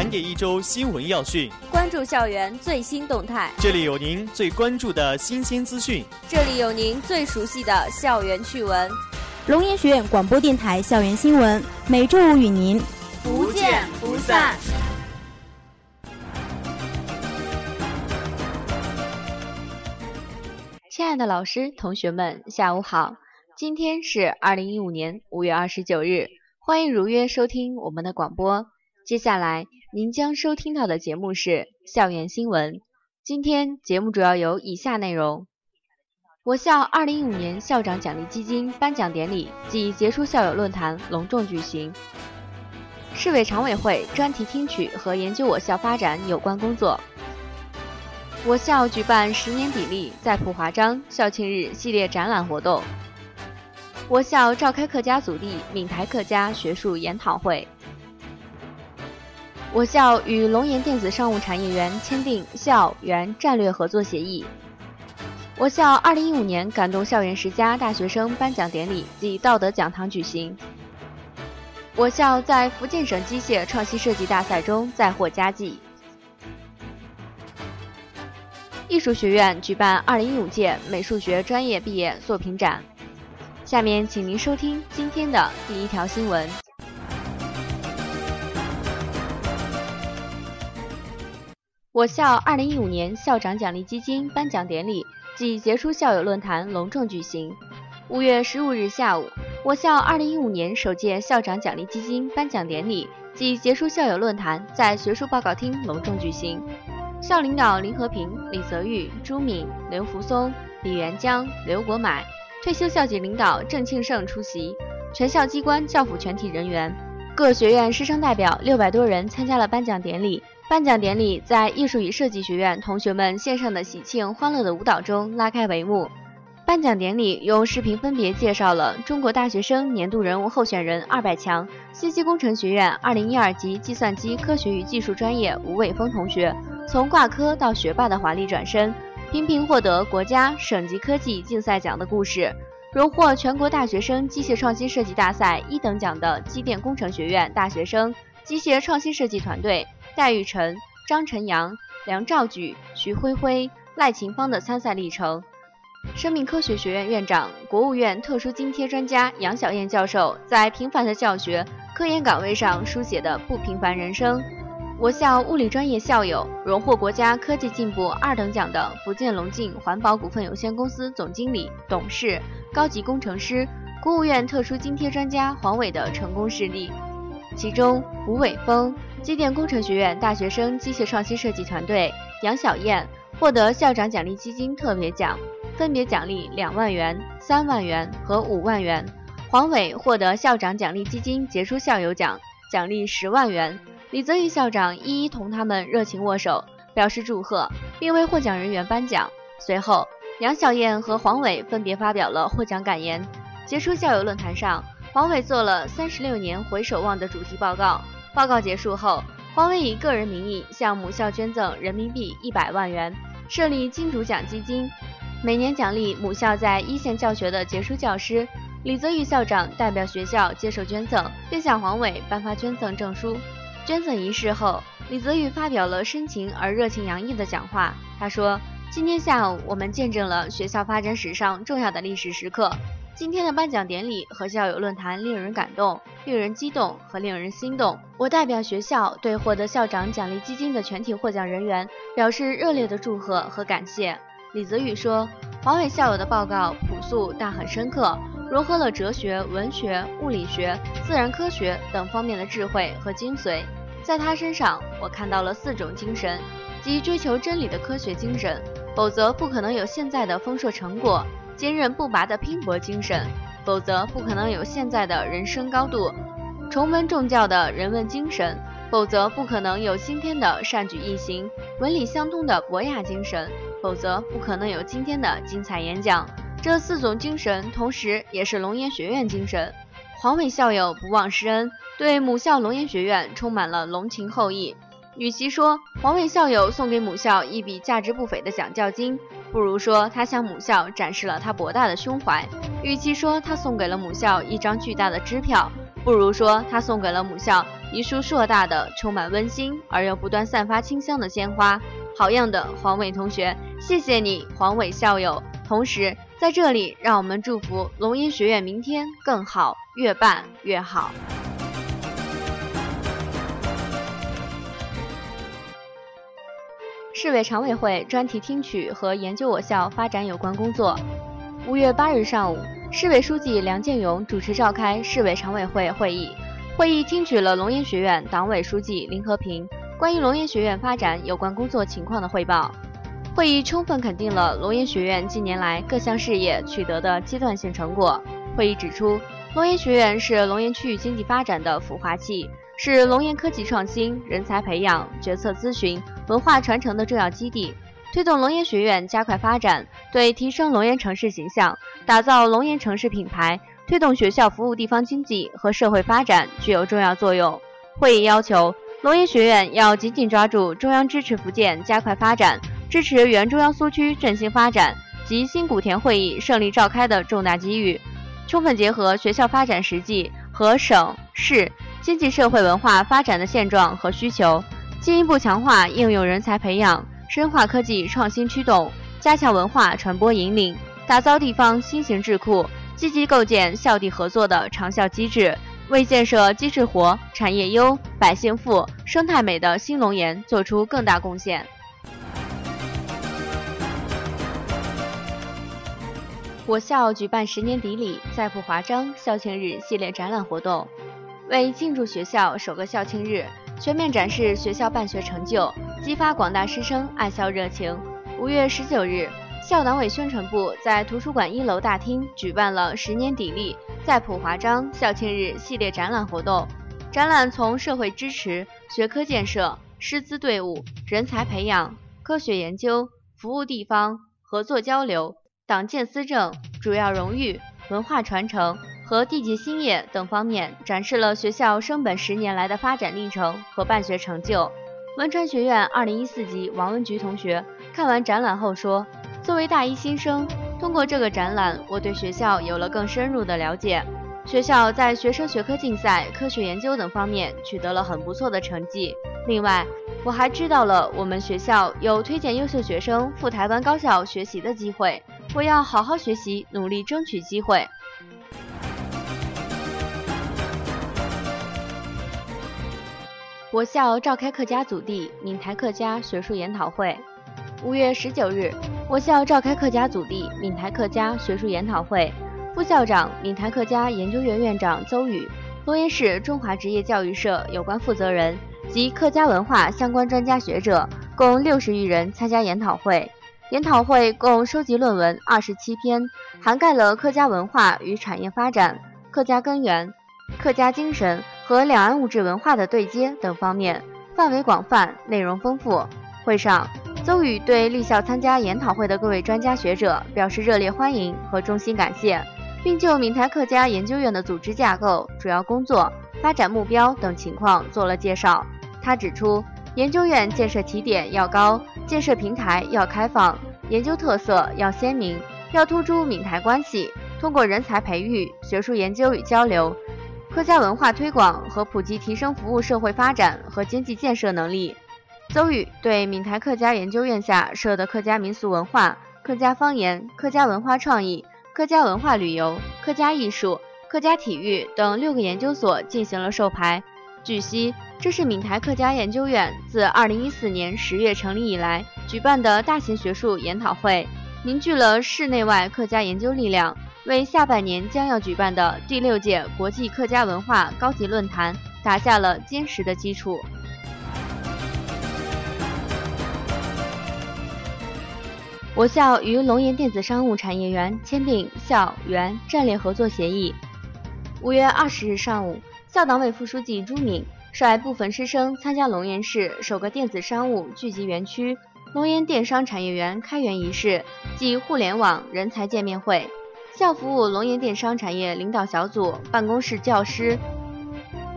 盘点一周新闻要讯，关注校园最新动态。这里有您最关注的新鲜资讯，这里有您最熟悉的校园趣闻。龙岩学院广播电台校园新闻，每周五与您不见不散。亲爱的老师、同学们，下午好！今天是二零一五年五月二十九日，欢迎如约收听我们的广播。接下来您将收听到的节目是校园新闻。今天节目主要有以下内容：我校二零一五年校长奖励基金颁奖典礼暨杰出校友论坛隆重举行；市委常委会专题听取和研究我校发展有关工作；我校举办十年砥砺再谱华章校庆日系列展览活动；我校召开客家祖地闽台客家学术研讨会。我校与龙岩电子商务产业园签订校园战略合作协议。我校2015年感动校园十佳大学生颁奖典礼暨道德讲堂举行。我校在福建省机械创新设计大赛中再获佳绩。艺术学院举办2015届美术学专业毕业作品展。下面，请您收听今天的第一条新闻。我校二零一五年校长奖励基金颁奖典礼暨杰出校友论坛隆重举行。五月十五日下午，我校二零一五年首届校长奖励基金颁奖典礼暨杰出校友论坛在学术报告厅隆重举行。校领导林和平、李泽玉、朱敏、刘福松、李元江、刘国买，退休校级领导郑庆胜出席。全校机关教辅全体人员，各学院师生代表六百多人参加了颁奖典礼。颁奖典礼在艺术与设计学院同学们献上的喜庆欢乐的舞蹈中拉开帷幕。颁奖典礼用视频分别介绍了中国大学生年度人物候选人二百强，信息工程学院二零一二级计算机科学与技术专业吴伟峰同学从挂科到学霸的华丽转身，频频获得国家、省级科技竞赛奖的故事，荣获全国大学生机械创新设计大赛一等奖的机电工程学院大学生机械创新设计团队。戴玉成、张晨阳、梁兆举、徐辉辉、赖勤芳的参赛历程；生命科学学院院长、国务院特殊津贴专家杨晓燕教授在平凡的教学、科研岗位上书写的不平凡人生；我校物理专业校友荣获国家科技进步二等奖的福建龙镜环保股份有限公司总经理、董事、高级工程师、国务院特殊津贴专家黄伟的成功事例。其中，吴伟峰。机电工程学院大学生机械创新设计团队杨晓燕获得校长奖励基金特别奖，分别奖励两万元、三万元和五万元。黄伟获得校长奖励基金杰出校友奖，奖励十万元。李泽宇校长一一同他们热情握手，表示祝贺，并为获奖人员颁奖。随后，杨晓燕和黄伟分别发表了获奖感言。杰出校友论坛上，黄伟做了“三十六年回首望”的主题报告。报告结束后，黄伟以个人名义向母校捐赠人民币一百万元，设立金主奖基金，每年奖励母校在一线教学的杰出教师。李泽宇校长代表学校接受捐赠，并向黄伟颁发捐赠证书。捐赠仪式后，李泽宇发表了深情而热情洋溢的讲话。他说：“今天下午，我们见证了学校发展史上重要的历史时刻。”今天的颁奖典礼和校友论坛令人感动、令人激动和令人心动。我代表学校对获得校长奖励基金的全体获奖人员表示热烈的祝贺和感谢。李泽宇说：“黄伟校友的报告朴素但很深刻，融合了哲学、文学、物理学、自然科学等方面的智慧和精髓。在他身上，我看到了四种精神，即追求真理的科学精神，否则不可能有现在的丰硕成果。”坚韧不拔的拼搏精神，否则不可能有现在的人生高度；崇文重教的人文精神，否则不可能有今天的善举一行；文理相通的博雅精神，否则不可能有今天的精彩演讲。这四种精神，同时也是龙岩学院精神。黄伟校友不忘师恩，对母校龙岩学院充满了浓情厚谊。与其说黄伟校友送给母校一笔价值不菲的奖教金，不如说他向母校展示了他博大的胸怀；与其说他送给了母校一张巨大的支票，不如说他送给了母校一束硕大的、充满温馨而又不断散发清香的鲜花。好样的，黄伟同学，谢谢你，黄伟校友。同时，在这里，让我们祝福龙岩学院明天更好，越办越好。市委常委会专题听取和研究我校发展有关工作。五月八日上午，市委书记梁建勇主持召开市委常委会会议，会议听取了龙岩学院党委书记林和平关于龙岩学院发展有关工作情况的汇报。会议充分肯定了龙岩学院近年来各项事业取得的阶段性成果。会议指出，龙岩学院是龙岩区域经济发展的孵化器，是龙岩科技创新、人才培养、决策咨询、文化传承的重要基地，推动龙岩学院加快发展，对提升龙岩城市形象、打造龙岩城市品牌、推动学校服务地方经济和社会发展具有重要作用。会议要求，龙岩学院要紧紧抓住中央支持福建加快发展。支持原中央苏区振兴发展及新古田会议胜利召开的重大机遇，充分结合学校发展实际和省市经济社会文化发展的现状和需求，进一步强化应用人才培养，深化科技创新驱动，加强文化传播引领，打造地方新型智库，积极构建校地合作的长效机制，为建设机制活、产业优、百姓富、生态美的新龙岩做出更大贡献。我校举办十年砥砺再谱华章校庆日系列展览活动，为庆祝学校首个校庆日，全面展示学校办学成就，激发广大师生爱校热情。五月十九日，校党委宣传部在图书馆一楼大厅举办了十年砥砺再谱华章校庆日系列展览活动。展览从社会支持、学科建设、师资队伍、人才培养、科学研究、服务地方、合作交流。党建思政、主要荣誉、文化传承和地级新业等方面，展示了学校升本十年来的发展历程和办学成就。文川学院二零一四级王文菊同学看完展览后说：“作为大一新生，通过这个展览，我对学校有了更深入的了解。学校在学生学科竞赛、科学研究等方面取得了很不错的成绩。另外，我还知道了我们学校有推荐优秀学生赴台湾高校学习的机会。”我要好好学习，努力争取机会。我校召开客家祖地闽台客家学术研讨会。五月十九日，我校召开客家祖地闽台客家学术研讨会，副校长闽台客家研究院院长邹宇，龙岩市中华职业教育社有关负责人及客家文化相关专家学者共六十余人参加研讨会。研讨会共收集论文二十七篇，涵盖了客家文化与产业发展、客家根源、客家精神和两岸物质文化的对接等方面，范围广泛，内容丰富。会上，邹宇对立校参加研讨会的各位专家学者表示热烈欢迎和衷心感谢，并就闽台客家研究院的组织架构、主要工作、发展目标等情况做了介绍。他指出。研究院建设起点要高，建设平台要开放，研究特色要鲜明，要突出闽台关系，通过人才培育、学术研究与交流、客家文化推广和普及提升服务社会发展和经济建设能力。邹宇对闽台客家研究院下设的客家民俗文化、客家方言、客家文化创意、客家文化旅游、客家艺术、客家体育等六个研究所进行了授牌。据悉，这是闽台客家研究院自2014年10月成立以来举办的大型学术研讨会，凝聚了市内外客家研究力量，为下半年将要举办的第六届国际客家文化高级论坛打下了坚实的基础。我校与龙岩电子商务产业园签订校园战略合作协议。五月二十日上午。校党委副书记朱敏率部分师生参加龙岩市首个电子商务聚集园区龙岩电商产业园开园仪式暨互联网人才见面会。校服务龙岩电商产业领导小组办公室教师、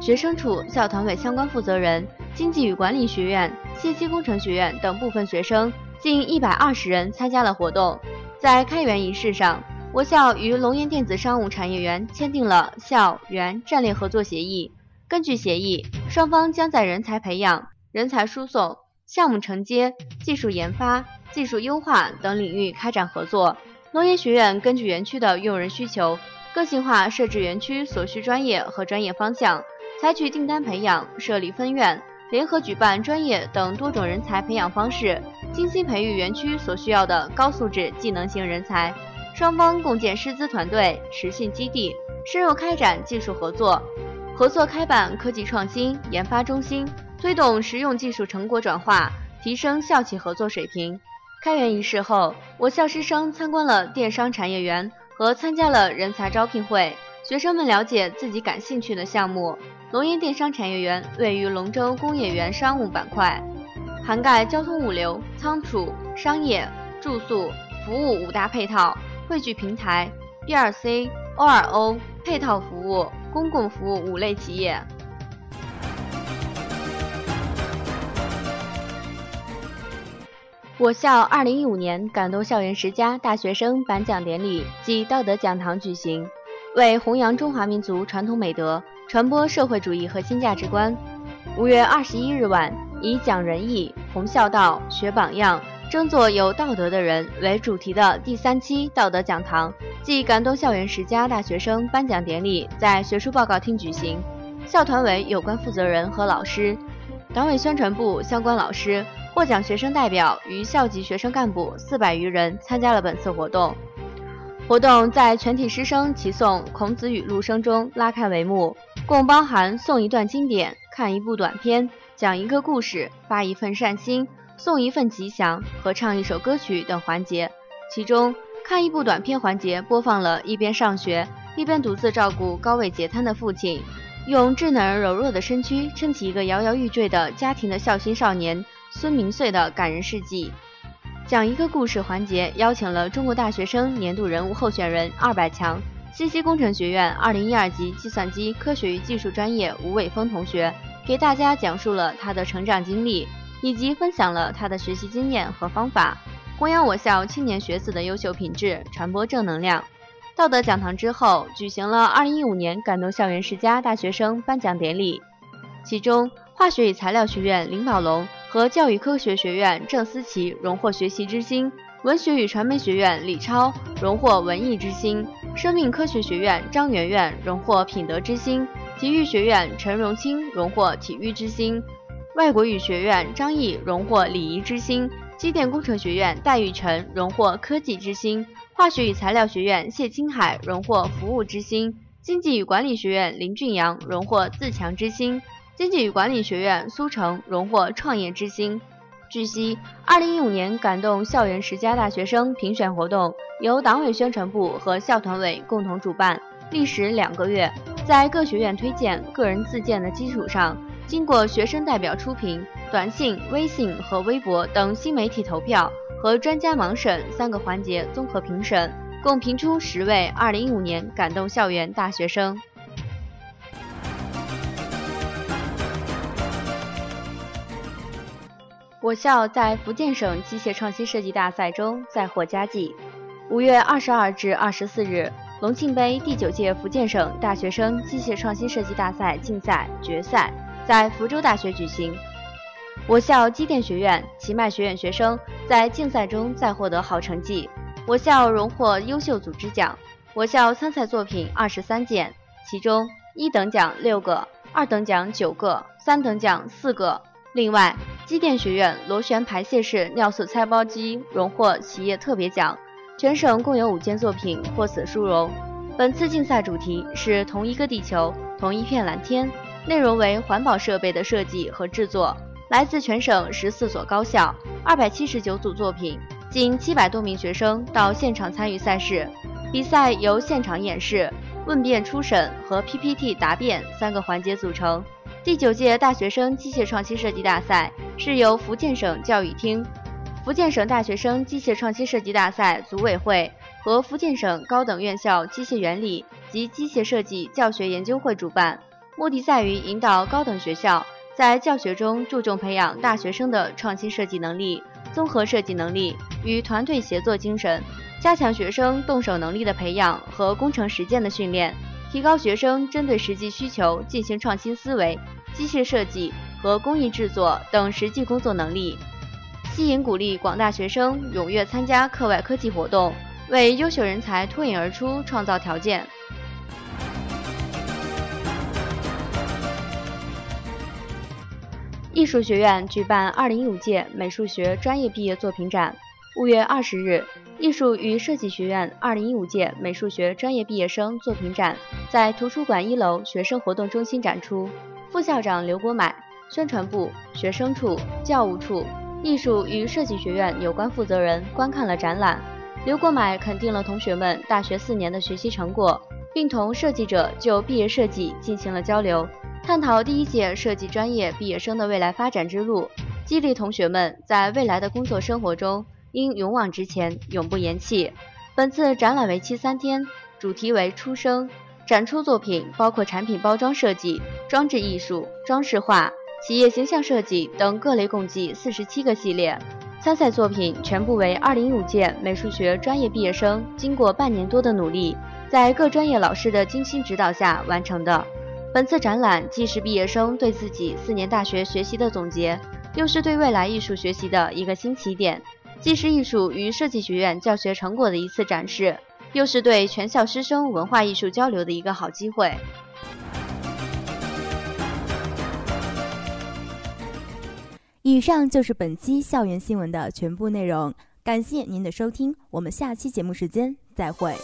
学生处校团委相关负责人、经济与管理学院、信息工程学院等部分学生近一百二十人参加了活动。在开园仪式上。我校与龙岩电子商务产业园签订了校园战略合作协议，根据协议，双方将在人才培养、人才输送、项目承接、技术研发、技术优化等领域开展合作。农研学院根据园区的用人需求，个性化设置园区所需专业和专业方向，采取订单培养、设立分院、联合举办专业等多种人才培养方式，精心培育园区所需要的高素质技能型人才。双方共建师资团队、实训基地，深入开展技术合作。合作开办科技创新研发中心，推动实用技术成果转化，提升校企合作水平。开园仪式后，我校师生参观了电商产业园和参加了人才招聘会。学生们了解自己感兴趣的项目。龙岩电商产业园位于龙州工业园商务板块，涵盖交通物流、仓储、商业、住宿、服务五大配套，汇聚平台、B2C、O2O 配套服务。公共服务五类企业。我校二零一五年感动校园十佳大学生颁奖典礼暨道德讲堂举行，为弘扬中华民族传统美德、传播社会主义核心价值观。五月二十一日晚，以“讲仁义、弘孝道、学榜样”。争做有道德的人为主题的第三期道德讲堂暨感动校园十佳大学生颁奖典礼在学术报告厅举行。校团委有关负责人和老师、党委宣传部相关老师、获奖学生代表与校级学生干部四百余人参加了本次活动。活动在全体师生齐诵孔子语录声中拉开帷幕，共包含诵一段经典、看一部短片、讲一个故事、发一份善心。送一份吉祥和唱一首歌曲等环节，其中看一部短片环节播放了一边上学一边独自照顾高位截瘫的父亲，用稚嫩而柔弱的身躯撑起一个摇摇欲坠的家庭的孝心少年孙明岁的感人事迹。讲一个故事环节邀请了中国大学生年度人物候选人二百强，信息工程学院二零一二级计算机科学与技术专业吴伟峰同学，给大家讲述了他的成长经历。以及分享了他的学习经验和方法，弘扬我校青年学子的优秀品质，传播正能量。道德讲堂之后，举行了2015年感动校园十佳大学生颁奖典礼，其中化学与材料学院林宝龙和教育科学学院郑思琪荣获学习之星，文学与传媒学院李超荣获文艺之星，生命科学学院张媛媛荣获品德之星，体育学院陈荣清荣获体育之星。外国语学院张毅荣获礼仪之星，机电工程学院戴玉成荣获科技之星，化学与材料学院谢青海荣获服务之星，经济与管理学院林俊阳荣获自强之星，经济与管理学院苏成荣获创业之星。据悉，二零一五年感动校园十佳大学生评选活动由党委宣传部和校团委共同主办，历时两个月，在各学院推荐、个人自荐的基础上。经过学生代表初评、短信、微信和微博等新媒体投票和专家盲审三个环节综合评审，共评出十位2015年感动校园大学生。我校在福建省机械创新设计大赛中再获佳绩。五月二十二至二十四日，龙庆杯第九届福建省大学生机械创新设计大赛竞赛决赛。在福州大学举行，我校机电学院、奇迈学院学生在竞赛中再获得好成绩，我校荣获优秀组织奖。我校参赛作品二十三件，其中一等奖六个，二等奖九个，三等奖四个。另外，机电学院螺旋排泄式尿素拆包机荣获企业特别奖。全省共有五件作品获此殊荣。本次竞赛主题是“同一个地球，同一片蓝天”。内容为环保设备的设计和制作，来自全省十四所高校，二百七十九组作品，近七百多名学生到现场参与赛事。比赛由现场演示、问辩初审和 PPT 答辩三个环节组成。第九届大学生机械创新设计大赛是由福建省教育厅、福建省大学生机械创新设计大赛组委会和福建省高等院校机械原理及机械设计教学研究会主办。目的在于引导高等学校在教学中注重培养大学生的创新设计能力、综合设计能力与团队协作精神，加强学生动手能力的培养和工程实践的训练，提高学生针对实际需求进行创新思维、机械设计和工艺制作等实际工作能力，吸引鼓励广大学生踊跃参加课外科技活动，为优秀人才脱颖而出创造条件。艺术学院举办二零一五届美术学专业毕业作品展。五月二十日，艺术与设计学院二零一五届美术学专业毕业生作品展在图书馆一楼学生活动中心展出。副校长刘国买、宣传部、学生处、教务处、艺术与设计学院有关负责人观看了展览。刘国买肯定了同学们大学四年的学习成果，并同设计者就毕业设计进行了交流。探讨第一届设计专业毕业生的未来发展之路，激励同学们在未来的工作生活中应勇往直前，永不言弃。本次展览为期三天，主题为“出生”，展出作品包括产品包装设计、装置艺术、装饰画、企业形象设计等各类，共计四十七个系列。参赛作品全部为二零一五届美术学专业毕业生经过半年多的努力，在各专业老师的精心指导下完成的。本次展览既是毕业生对自己四年大学学习的总结，又是对未来艺术学习的一个新起点；既是艺术与设计学院教学成果的一次展示，又是对全校师生文化艺术交流的一个好机会。以上就是本期校园新闻的全部内容，感谢您的收听，我们下期节目时间再会。